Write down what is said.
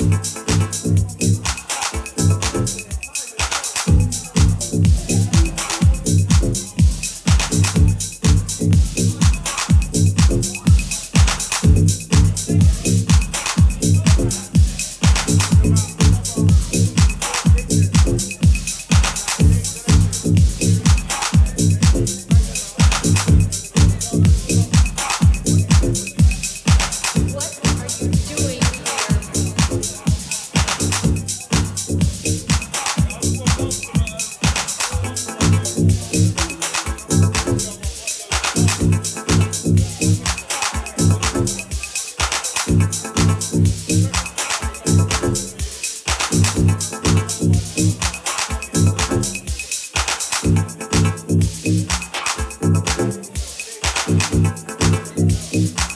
¡Gracias! thank you